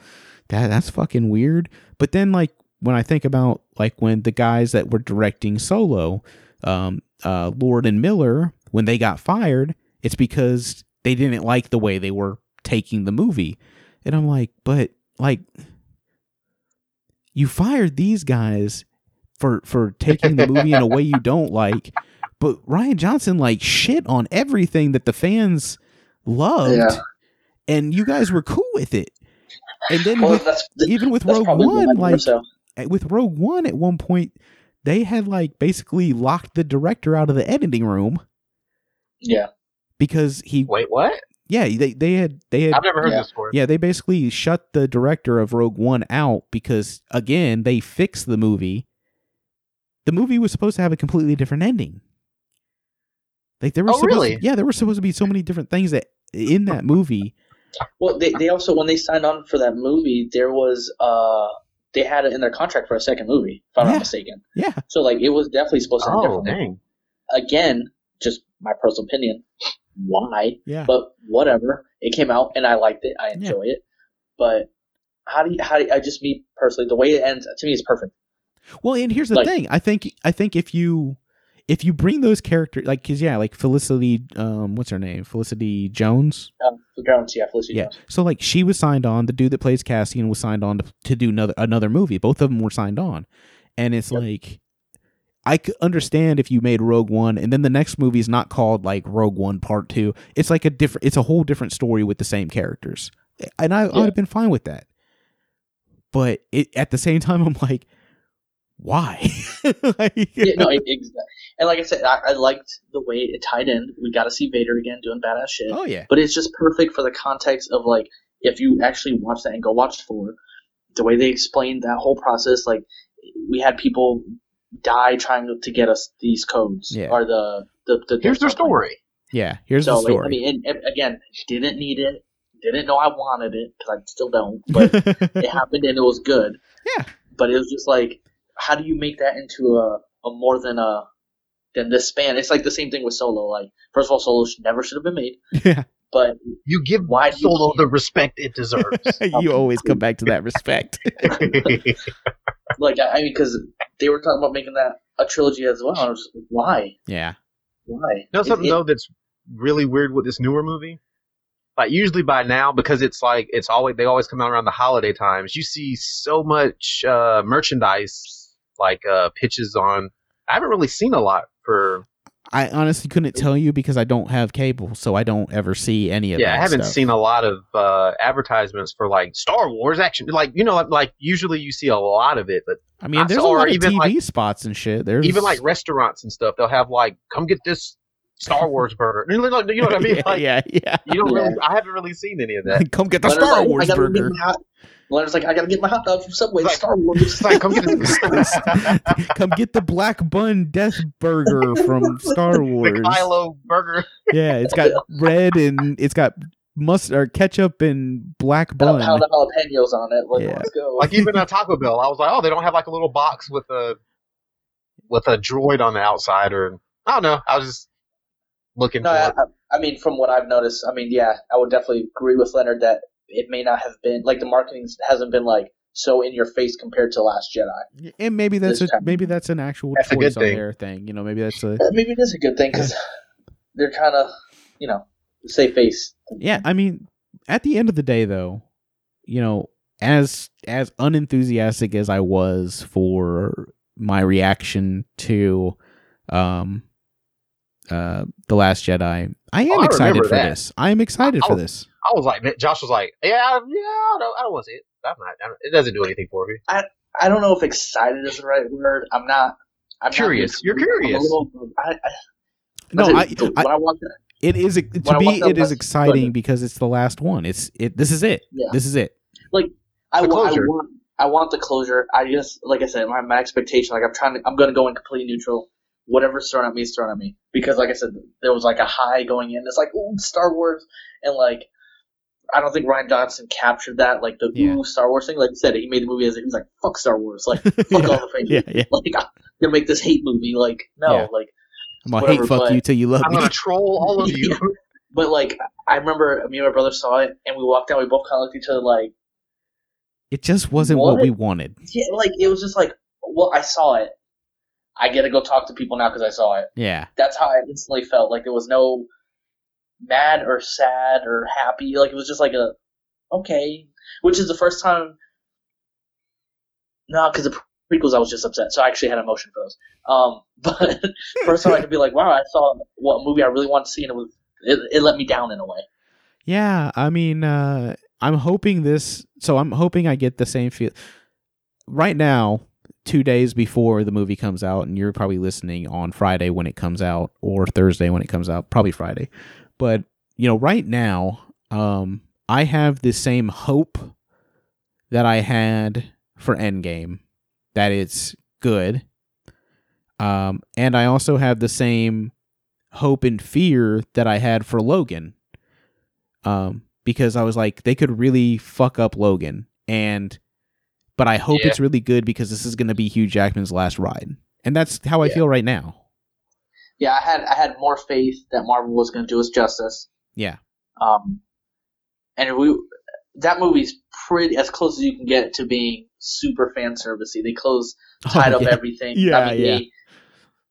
A: that that's fucking weird. But then, like when I think about like when the guys that were directing Solo, um, uh, Lord and Miller, when they got fired, it's because they didn't like the way they were taking the movie, and I'm like, but like. You fired these guys for for taking the movie in a way you (laughs) don't like, but Rian Johnson like shit on everything that the fans loved,
B: Yeah.
A: and you guys were cool with it. And then
B: Well,
A: with, even with Rogue One,
B: one
A: like
B: so.
A: At- with Rogue One, at one point they had like basically locked the director out of the editing room
B: Yeah.
A: because he,
C: Wait, what?
A: yeah, they they had they had
C: I've never heard
B: Yeah.
C: this before.
A: yeah, they basically shut the director of Rogue One out because again, they fixed the movie. The movie was supposed to have a completely different ending. Like there were
C: Oh,
A: supposed
C: really?
A: yeah, there were supposed to be so many different things that in that movie.
B: Well, they, they also when they signed on for that movie, there was uh they had it in their contract for a second movie, if I'm
A: Yeah.
B: not mistaken.
A: Yeah.
B: So like it was definitely supposed to end
C: Oh,
B: differently.
C: dang.
B: Again, just my personal opinion. Why?
A: Yeah.
B: But whatever. It came out and I liked it. I enjoy it. But how do you how do you, I just me personally the way it ends to me is perfect.
A: Well, and here's the
B: Like-
A: thing. I think I think if you if you bring those characters like cuz yeah, like Felicity um what's her name? Felicity Jones?
B: Um, for Jones, yeah, Felicity
A: Yeah.
B: Jones.
A: So like she was signed on, the dude that plays Cassian was signed on to, to do another another movie. Both of them were signed on. And it's
B: Yep.
A: like I could understand if you made Rogue One and then the next movie is not called like Rogue One Part 2. It's like a different it's a whole different story with the same characters. And I, I would have been fine with that. But it, at the same time I'm like why? (laughs) like,
B: Yeah, no, it, and like I said, I, I liked the way it tied in. We got to see Vader again doing badass shit.
A: Oh yeah.
B: but it's just perfect for the context of like if you actually watch that and go watch four, the way they explained that whole process, like we had people die trying to get us these codes
A: Yeah.
B: or the the, the
C: Here's their story.
A: Yeah, here's
B: So
A: the
B: like,
A: story.
B: I mean, and, and again, didn't need it, didn't know I wanted it because I still don't, but (laughs) it happened and it was good.
A: Yeah.
B: But it was just like, how do you make that into a, a more than a than this span? It's like the same thing with Solo. Like, first of all, Solo should, never should have been made, (laughs)
A: yeah.
B: but
C: You give
B: Why
C: Solo the respect it deserves. (laughs)
A: you always come back to that respect. (laughs)
B: like I, I mean, because they were talking about making that a trilogy as well. I was just like, why?
A: yeah.
B: Why?
C: You know something
B: it-
C: though that's really weird with this newer movie? Like usually by now, because it's like it's always they always come out around the holiday times. You see so much uh, merchandise, like uh, pitches on. I haven't really seen a lot for.
A: I honestly couldn't tell you because I don't have cable, so I don't ever see any of that.
C: Yeah, I haven't
A: stuff.
C: seen a lot of uh, advertisements for like Star Wars action. Like you know, like usually you see a lot of it, but
A: I mean, there's a
C: saw- or
A: lot of
C: even,
A: TV
C: like-
A: spots and shit. There's
C: even like restaurants and stuff, they'll have like, "Come get this Star Wars burger." You know what I mean? (laughs)
A: yeah,
C: Like,
A: yeah, yeah.
C: You don't
B: Yeah.
C: really. I haven't really seen any of that. (laughs)
A: Come get the
B: Leonard's
A: Star
B: like,
A: Wars
B: I gotta
A: burger.
B: Get my hot, Leonard's like, I gotta get my hot dog from Subway.
C: Like-
B: Star Wars.
C: Like, come get it. (laughs)
A: Come get the black bun death burger from Star
C: the
A: Wars.
C: Kylo burger.
A: Yeah, it's got red and it's got mustard or ketchup and black
B: Got a
A: bun.
B: pound of jalapenos on it. Like,
A: Yeah.
B: let's go.
C: Like even at Taco Bell, I was like, oh, they don't have like a little box with a with a droid on the outside, or I don't know. I was just looking
B: no,
C: for
B: I. I- I mean, from what I've noticed, I mean, yeah, I would definitely agree with Leonard that it may not have been like the marketing hasn't been like so in your face compared to Last Jedi.
A: And maybe that's a,
B: time.
A: maybe that's an actual
C: That's a
A: choice
C: good
A: on
C: thing.
A: their thing. You know, maybe that's a
B: Uh, Maybe it is a good thing because they're kind of, you know, safe face.
A: yeah. I mean, at the end of the day, though, you know, as as unenthusiastic as I was for my reaction to um uh the Last Jedi, I am
C: Oh, I
A: excited for
C: that.
A: this. I am excited
C: I
A: for
C: was-
A: this.
C: I was like, Josh was like, yeah, yeah, I don't, I don't want to see it. I'm not. I don't, it doesn't do anything for me.
B: I I don't know if excited is the right word. I'm not. I'm
C: Curious.
B: being-
C: You're curious.
B: I'm little- I, I,
A: No,
B: listen,
A: I, I
B: when I watch it,
A: it is to
B: When
A: me it is exciting
B: Go
A: because it's the last one. It's it. This is it.
B: Yeah.
A: This is it.
B: I,
C: The
B: wa- I want I want the closure. I just like I said, my, my expectation, like I'm trying to I'm gonna go in completely neutral. Whatever's thrown at me is thrown at me because, like I said, there was like a high going in. It's like ooh, Star Wars, and like I don't think Rian Johnson captured that like the
A: Yeah.
B: ooh Star Wars thing. Like I said, he made the movie as he was like fuck Star Wars, like (laughs) fuck
A: yeah,
B: all the fans.
A: yeah, yeah.
B: Like I'm gonna make this hate movie. Like no,
A: Yeah.
B: like
A: I'm gonna
B: whatever,
A: hate fuck you till you love
C: I'm
A: me.
C: gonna troll all of you. (laughs)
B: But like, I remember me and my brother saw it, and we walked out. We both kind of looked at each other like,
A: It just wasn't what,
B: What?
A: we wanted.
B: yeah, like it was just like, well, I saw it. I get to go talk to people now because I saw it.
A: Yeah.
B: That's how I instantly felt. Like there was no mad or sad or happy. Like it was just like a okay, which is the first time. No, because the prequels I was just upset, so I actually had emotion for those. Um, (laughs) but first time I could be like, wow, I saw what movie I really wanted to see, and it was it, it let me down in a way.
A: Yeah, I mean, uh, I'm hoping this. So I'm hoping I get the same feel. Right now, two days before the movie comes out, and you're probably listening on Friday when it comes out, or Thursday when it comes out, probably Friday. But you know, right now, um, I have the same hope that I had for Endgame, that it's good. Um, and I also have the same hope and fear that I had for Logan um, because I was like, they could really fuck up Logan, and but I hope
C: Yeah.
A: it's really good because this is going to be Hugh Jackman's last ride, and that's how I
B: Yeah.
A: feel right now.
B: Yeah, I had I had more faith that Marvel was going to do us justice.
A: Yeah,
B: Um, and we that movie's pretty as close as you can get to being super fan servicey. They close (laughs) tied
A: Oh,
B: up everything.
A: Yeah,
B: I mean,
A: yeah.
B: They,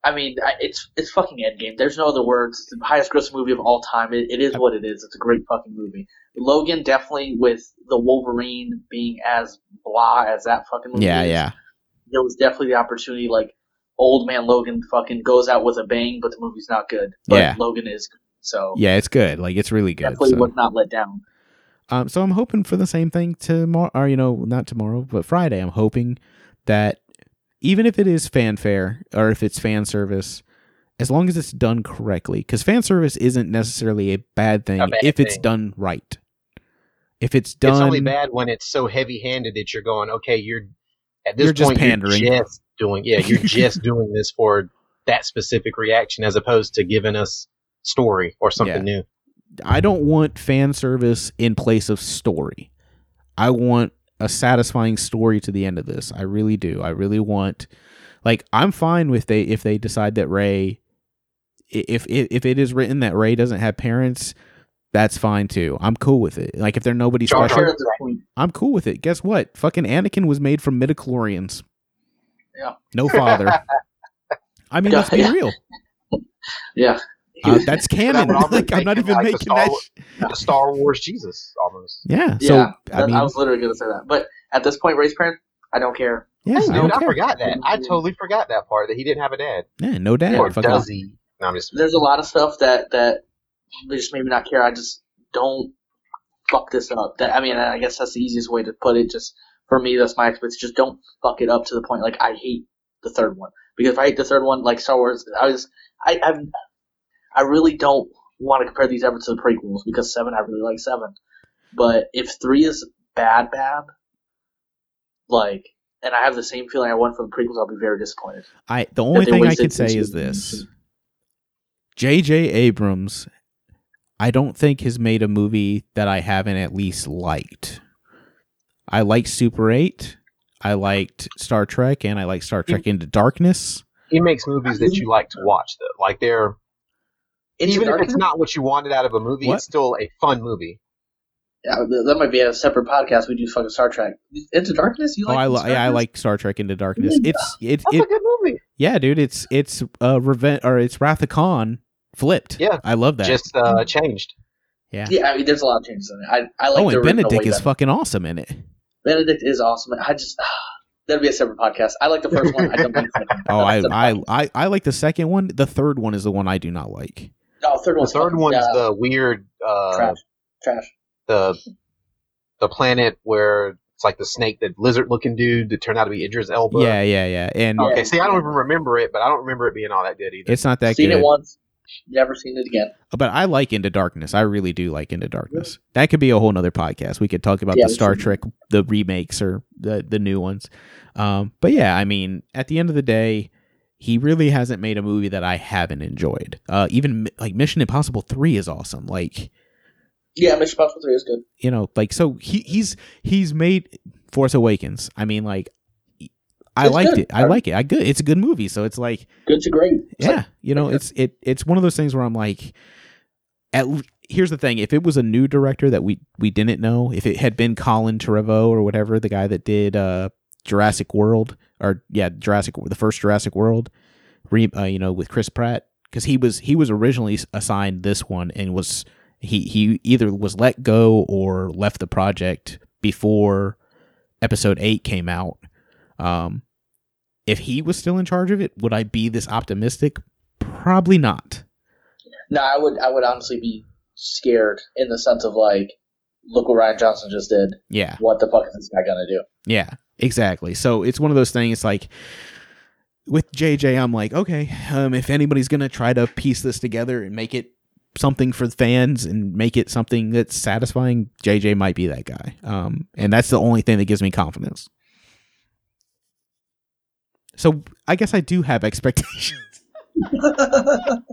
B: I mean, it's it's fucking Endgame. There's no other words. It's the highest grossing movie of all time. It, it is what it is. It's a great fucking movie. Logan definitely with the Wolverine being as blah as that fucking movie.
A: yeah,
B: is,
A: yeah,
B: There was definitely the opportunity. Like old man Logan fucking goes out with a bang, but the movie's not good. But
A: Yeah.
B: Logan is. So
A: yeah. It's good. Like it's really good.
B: definitely
A: So.
B: was not let down.
A: Um, so I'm hoping for the same thing tomorrow, or you know, not tomorrow, but Friday. I'm hoping that even if it is fanfare or if it's fan service, as long as it's done correctly, because fan service isn't necessarily a bad thing
C: A bad
A: if it's done right. If it's done,
C: It's only bad when it's so heavy-handed that you're going, okay, you're at this
A: You're just
C: point
A: pandering.
C: you're just doing, yeah, you're (laughs) just doing this for that specific reaction as opposed to giving us story or something new.
A: I don't want fan service in place of story. I want a satisfying story to the end of this. I really do. I really want like I'm fine with they if they decide that Rey if if, if it is written that Rey doesn't have parents, that's fine too. I'm cool with it. Like if they're nobody
C: Jar
A: special,
C: Jar-
B: at this point.
A: I'm cool with it. Guess what? Fucking Anakin was made from midichlorians.
B: Yeah.
A: No father. (laughs) I mean,
B: Yeah,
A: let's be
B: yeah.
A: real. (laughs)
B: Yeah.
A: Uh, that's (laughs) canon.
C: would almost
A: like I'm not even
C: like the
A: making
C: Star
A: that. Sh-
C: The Star Wars Jesus, almost.
A: Yeah. So
B: yeah,
A: I mean,
B: I was literally going to say that. But at this point, Rey's parent, I don't care.
A: yeah,
C: Hey,
A: I
C: dude,
A: don't
C: I,
A: care.
C: forgot that. I totally forgot that part that he didn't have a dad.
A: Yeah, no dad.
C: or
A: Fucking-
C: does he? No, I'm just.
B: There's a lot of stuff that that they just made me not care. I just don't fuck this up. That I mean, I guess that's the easiest way to put it. Just for me, that's my experience. Just don't fuck it up to the point like I hate the third one because if I hate the third one, like Star Wars, I was I I've, I really don't want to compare these ever to the prequels because seven I really like seven, but if three is bad bad, like. And I have the same feeling I want from the prequels. I'll be very disappointed.
A: I the only thing I
B: wasted
A: could say is this: J.J. Abrams, I don't think has made a movie that I haven't at least liked. I liked Super Eight, I liked Star Trek, and I like Star Trek Into Darkness.
C: He makes movies that you like to watch, though. Like they're
B: Into
C: even if it's not what you wanted out of a movie,
A: What?
C: it's still a fun movie.
B: Yeah, that might be a separate podcast. We do fucking Star Trek. Into Darkness. You
A: Oh,
B: like?
A: I,
B: Into
A: li- yeah, I like Star Trek Into Darkness.
B: Yeah.
A: It's it's
C: That's
A: it
C: a good movie.
A: yeah, dude. It's it's uh revenge or it's Wrath of Khan flipped.
C: Yeah.
A: I love that.
C: Just uh, changed.
B: Yeah, yeah. I mean, there's a lot of changes in it. I, I like
A: oh, and
B: original
A: Benedict is
B: better.
A: fucking awesome in it.
B: Benedict is awesome. I just that'd be a separate podcast. I like the first one. I don't like (laughs) the second. one.
A: Oh, I,
B: That's a
A: I,
B: podcast.
A: I, I like the second one. The third one is the one I do not like.
B: No, third
C: The third
B: fucking-
C: one's
B: yeah,
C: the weird, uh,
B: trash. Trash.
C: the the planet where it's like the snake, the lizard-looking dude that turned out to be Idris Elba.
A: yeah, yeah, yeah. And
B: Oh,
C: Okay, see, I don't even remember it, but I don't remember it being all that good either.
A: it's not that
B: seen
A: good.
B: Seen it once. Never seen it again.
A: But I like Into Darkness. I really do like Into Darkness. That could be a whole nother podcast. We could talk about
B: Yeah,
A: the Star
B: should.
A: Trek, the remakes or the the new ones. Um, but yeah, I mean, at the end of the day, he really hasn't made a movie that I haven't enjoyed. Uh, even like Mission Impossible Three is awesome. Like,
B: yeah, Mission Impossible Three is good.
A: You know, like so he he's he's made Force Awakens. I mean, like, I
B: It's
A: liked
B: good.
A: it. I like it. I good. It's a good movie. So it's like,
B: Good to great. It's
A: yeah,
B: like-
A: you know,
B: yeah.
A: it's it it's one of those things where I'm like, at here's the thing: if it was a new director that we we didn't know, if it had been Colin Trevorrow or whatever, the guy that did uh Jurassic World or yeah Jurassic the first Jurassic World, re, uh, you know, with Chris Pratt, because he was he was originally assigned this one and was he he either was let go or left the project before episode eight came out. Um, if he was still in charge of it, would I be this optimistic? Probably not.
B: No, I would I would honestly be scared in the sense of like, look what Rian Johnson just did.
A: Yeah,
B: What the fuck is this guy gonna do?
A: yeah, exactly. So it's one of those things like with JJ, I'm like, okay, um, if anybody's gonna try to piece this together and make it something for fans and make it something that's satisfying, JJ might be that guy. Um, and that's the only thing that gives me confidence. So I guess I do have (laughs) expectations.
B: That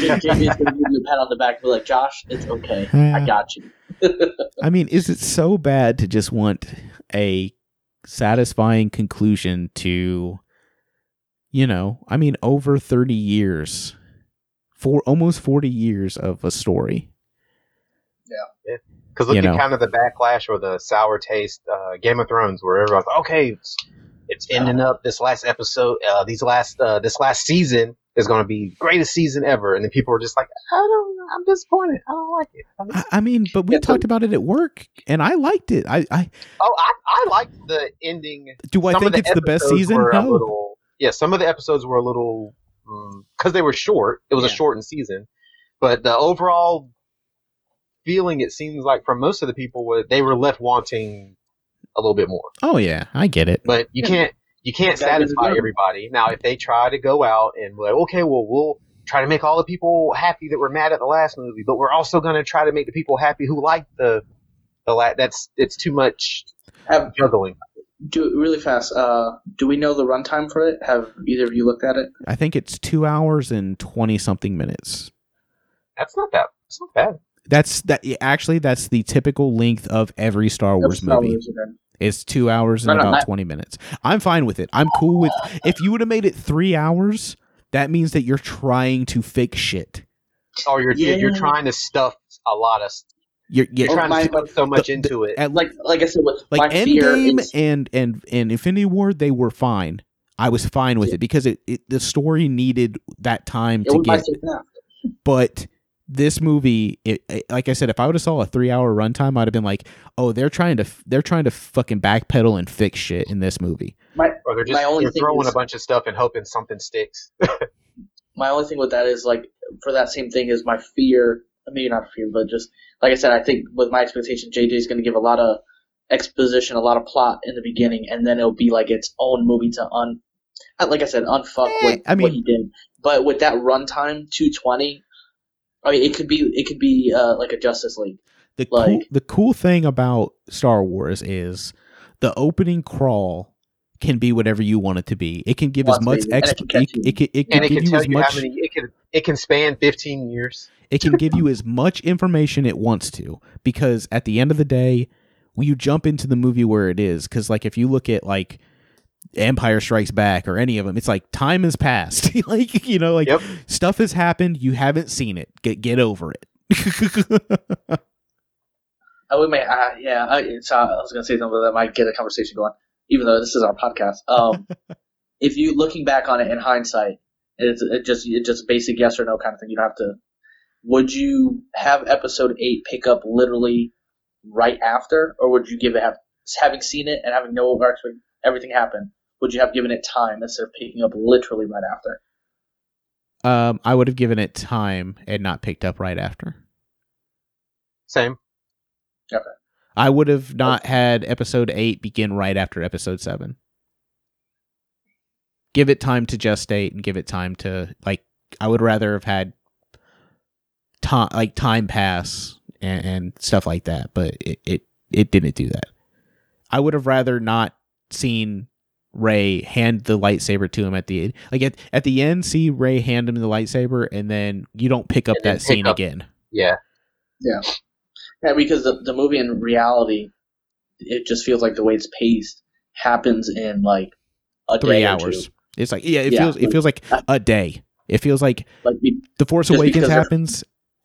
B: J- JJ's gonna give you a pat on the back and be like, Josh, it's okay. I got you. (laughs)
A: I mean, is it so bad to just want a satisfying conclusion to, you know, I mean, over 30 years, for almost 40 years of a story? Yeah.
C: Because look
A: You
C: at
A: know.
C: kind of the backlash or the sour taste, uh, Game of Thrones, where everyone's like, okay, it's, ending up this last episode, uh, these last, uh, this last season is going to be greatest season ever, and then people are just like, I don't, I'm disappointed, I don't like it.
A: I, mean, but we
B: Yeah,
A: talked about it at work, and I liked it. I, I
C: oh, I, I like the ending.
A: do I
C: Some
A: think it's the best season? No.
C: little- yeah, some of the episodes were a little because they were short. It was a shortened season, but the overall feeling it seems like from most of the people were they were left wanting a little bit more.
A: Oh yeah, I get it.
C: But you can't you can't
B: Gotta give it
C: satisfy everybody. Now, if they try to go out and like, okay, well, we'll try to make all the people happy that were mad at the last movie, but we're also going to try to make the people happy who liked the the la- That's it's too much
B: Have
C: juggling.
B: do really fast. Uh, do we know the runtime for it? Have either of you looked at it?
A: I think it's two hours and twenty something minutes.
C: That's not that. That's not bad.
A: That's that. Actually, that's the typical length of every Star Wars
B: Star
A: movie.
B: Wars, okay.
A: It's two hours and
B: No, no,
A: about 20 minutes. I'm fine with it. I'm cool with if you would have made it three hours, that means that you're trying to fake shit.
C: Oh, you're
B: Yeah.
C: you're trying to stuff a lot of.
A: You're, you're
C: You're trying
B: my-
C: to put so much
A: the-
C: into it.
A: at,
B: Like like I said, with
A: like
B: my fear
A: Endgame
B: is
A: and and and Infinity War, they were fine. I was fine with
B: Yeah.
A: it because it, it the story needed that time
B: it
A: to get. But this movie, it, it- like I said, if I would have saw a three hour runtime, I'd have been like, oh, they're trying to they're trying to fucking backpedal and fix shit in this movie.
B: My
C: or they're just
B: my only
C: they're
B: thing
C: throwing
B: is-
C: a bunch of stuff and hoping something sticks. (laughs)
B: my only thing with that is like for that same thing is my fear. Maybe not fear, but just like I said, I think with my expectation, JJ is going to give a lot of exposition, a lot of plot in the beginning, and then it'll be like its own movie to un. uh, Like I said, unfuck
A: Eh,
B: what,
A: I mean-
B: what he did. But with that runtime, two twenty. I mean, it could be it could be uh, like a Justice League.
A: The cool, the cool thing about Star Wars is the opening crawl can be whatever you want it to be. It can give as much
B: to be, and it can
A: it, it can, it can
C: and it
A: give
C: can
A: you
C: tell
A: as
C: you
A: much
C: how many it can it can span 15 years. (laughs)
A: it can give you as much information it wants to because at the end of the day when you jump into the movie where it is because like if you look at like empire strikes back or any of them it's like time has passed (laughs) like you know like
C: Yep.
A: stuff has happened you haven't seen it get get over it
B: I would make, uh, yeah. I, so I was gonna say something that might get a conversation going, even though this is our podcast. Um, (laughs) if you looking back on it in hindsight, it's it just it's just basic yes or no kind of thing. You don't have to. Would you have episode eight pick up literally right after, or would you give it have having seen it and having no expect everything happen? Would you have given it time instead of picking up literally right after?
A: um i would have given it time and not picked up right after
C: Same. Okay.
A: i would have not had episode 8 begin right after episode 7 give it time to gestate and give it time to like i would rather have had time like time pass and, and stuff like that but it, it it didn't do that i would have rather not seen Rey hand the lightsaber to him at the end. Like at, at the end, see Rey hand him the lightsaber, and then you don't pick up that
C: pick
A: scene
C: up-
A: again.
C: Yeah.
B: Yeah, yeah. because the the movie in reality, it just feels like the way it's paced happens in like a
A: Three
B: day or
A: hours.
B: two.
A: It's like yeah, it
B: Yeah.
A: feels it feels like a day. It feels like
B: Like we-
A: the Force Awakens happens.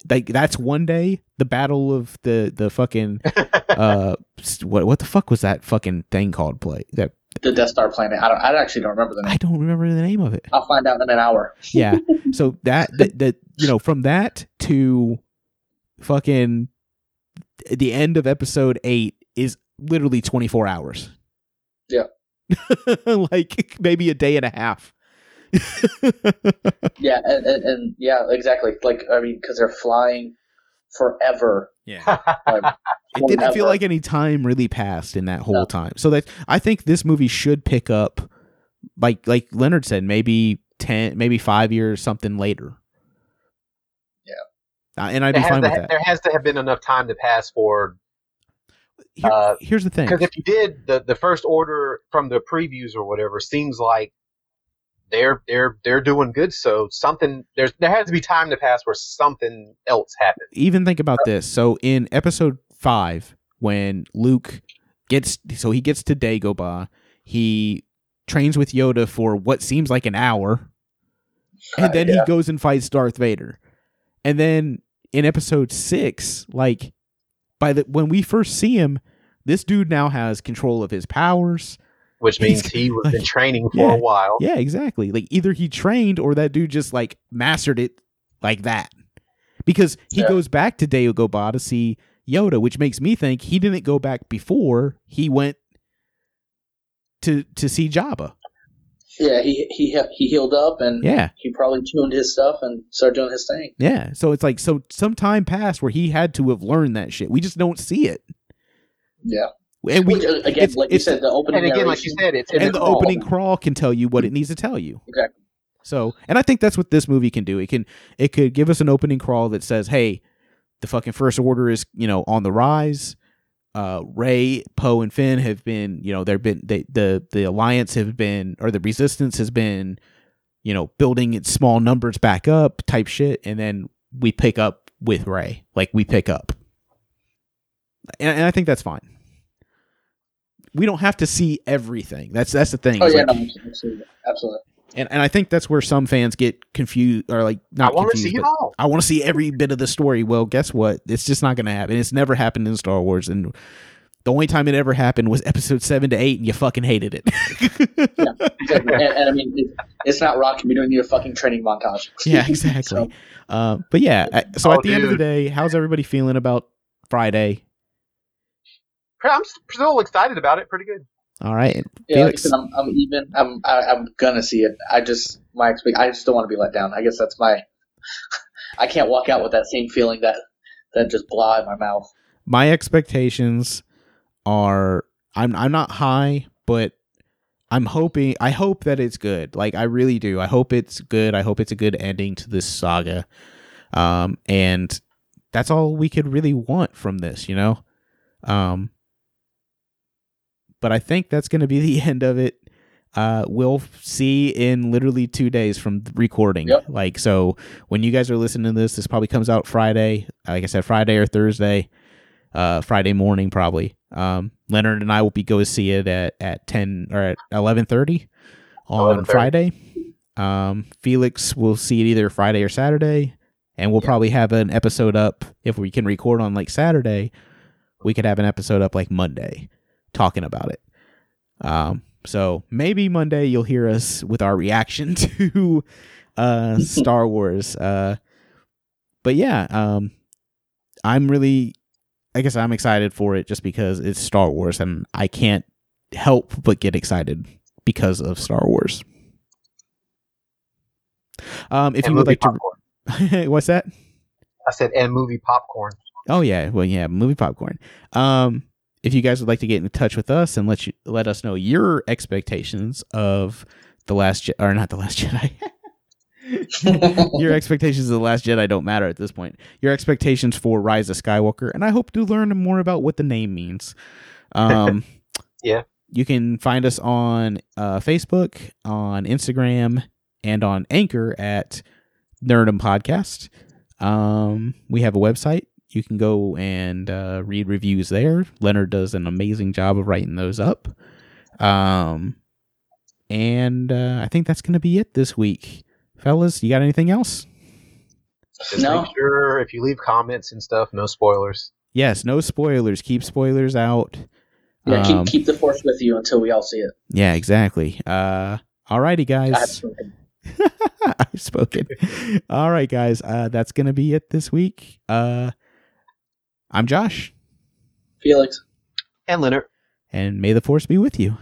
A: Like that's one day. The battle of the the fucking (laughs) uh what what the fuck was that fucking thing called? Play that
B: the Death Star planet. I don't. I actually don't remember the name.
A: I don't remember the name of it.
B: I'll find out in an hour. (laughs)
A: Yeah. So that that, you know from that to fucking the end of episode 8 is literally 24 hours.
B: Yeah. (laughs)
A: like maybe a day and a half. (laughs)
B: Yeah, and, and, and yeah, exactly. Like I mean, because they're flying forever.
A: yeah. (laughs)
B: Like,
A: It didn't feel like any time really passed in that whole
B: No.
A: time. So that I think this movie should pick up like like Leonard said maybe 10 maybe 5 years something later.
B: Yeah.
A: Uh, and I'd
C: There
A: be fine
C: to,
A: with that.
C: there has to have been enough time to pass for
A: Here-
C: uh,
A: here's the thing.
C: because if you did the the first order from the previews or whatever seems like they're they're they're doing good. So something there's there has to be time to pass where something else happens.
A: even think about this. So in episode five, when Luke gets so he gets to Dagobah, he trains with Yoda for what seems like an hour, and then
B: yeah.
A: he goes and fights Darth Vader. And then in episode six, like by the when we first see him, this dude now has control of his powers.
C: Which means
A: He's-
C: he was (laughs)
A: like,
C: been training for
A: yeah.
C: a while.
A: Yeah, exactly. Like either he trained or that dude just like mastered it like that. Because he
B: Yeah.
A: goes back to Dagobah to see Yoda, which makes me think he didn't go back before he went to to see Jabba.
B: yeah, he he he healed up and
A: Yeah.
B: he probably tuned his stuff and started doing his thing.
A: Yeah. So it's like so some time passed where he had to have learned that shit. We just don't see it.
B: Yeah.
A: And we
B: Which, uh, again,
A: it's-
B: like you
A: it's-
B: said, the opening
C: And again, like you said, it's in
A: and
C: the
A: the
C: crawl.
A: opening crawl can tell you what it needs to tell you.
B: Exactly.
A: So, and I think that's what this movie can do. It can it could give us an opening crawl that says, "Hey, the fucking first order is you know on the rise. Uh, Rey, Poe, and Finn have been you know they've been they, the the alliance have been or the resistance has been you know building its small numbers back up type shit, and then we pick up with Rey, like we pick up, and, and I think that's fine. We don't have to see everything. That's that's the thing.
B: Oh
A: is
B: yeah,
A: like-
B: no, absolutely, absolutely.
A: and and I think that's where some fans get confused or like not.
C: I want to see it all.
A: I want to see every bit of the story. Well, guess what? It's just not going to happen. It's never happened in Star Wars, and the only time it ever happened was Episode seven to eight, and you fucking hated it.
B: Exactly. (laughs) and, and I mean, it, it's not rocket. We don't need a fucking training montage.
A: yeah, exactly. (laughs)
B: So,
A: uh, but yeah, so
C: Oh,
A: at the end of the day, how's everybody feeling about Friday?
C: I'm still excited about it. Pretty good.
A: All right,
B: yeah, like I
A: Felix.
B: said, I'm, I'm even. I'm I, I'm gonna see it. I just my expect. I just don't want to be let down. I guess that's my. (laughs) I can't walk out with that same feeling that that just blah in my mouth.
A: my expectations are I'm I'm not high, but I'm hoping I hope that it's good. Like I really do. I hope it's good. I hope it's a good ending to this saga. Um and that's all we could really want from this, you know? Um but I think that's going to be (laughs) the end of it. Uh, we'll see in literally two days from recording.
B: Yep.
A: Like, so when you guys are listening to this, this probably comes out Friday. Like I said, Friday or Thursday uh, Friday morning probably. Um, Leonard and I will be go see it at, at ten or at eleven thirty on
C: 11:30.
A: Friday. Um, Felix will see it either Friday or Saturday, and we'll probably have an episode up if we can record on like Saturday. We could have an episode up like Monday, talking about it. Um, so maybe Monday you'll hear us with our reaction (laughs) to uh (laughs) Star Wars. Uh, but yeah, um, I'm really I guess I'm excited for it just because it's Star Wars and I can't help but get excited because of Star Wars. Um, if
C: And
A: you would like
C: popcorn.
A: to, (laughs) what's that?
C: I said, and movie popcorn.
A: Oh yeah, well yeah, movie popcorn. Um, if you guys would like to get in touch with us and let you let us know your expectations of the last Je- or not the last Jedi. (laughs) your expectations of the last Jedi don't matter at this point. Your expectations for Rise of Skywalker, and I hope to learn more about what the name means. Um, (laughs)
C: Yeah.
A: you can find us on uh, Facebook, on Instagram, and on Anchor at Nerdum Podcast. Um, we have a website. You can go and uh, read reviews there. Leonard does an amazing job of writing those up. Um, and uh, I think that's going to be it this week. Fellas, you got anything else?
C: Just
B: No.
C: make sure if you leave comments and stuff, no spoilers.
A: Yes, no spoilers. Keep spoilers out.
B: Yeah,
A: Um,
B: keep keep the force with you until we all see it.
A: Yeah, exactly. Uh, alrighty,
B: I have
A: guys.
B: spoken. (laughs)
A: I've spoken. All right, guys. Uh, that's gonna be it this week. Uh, I'm Josh,
B: Felix.
C: And Leonard.
A: and may the force be with you.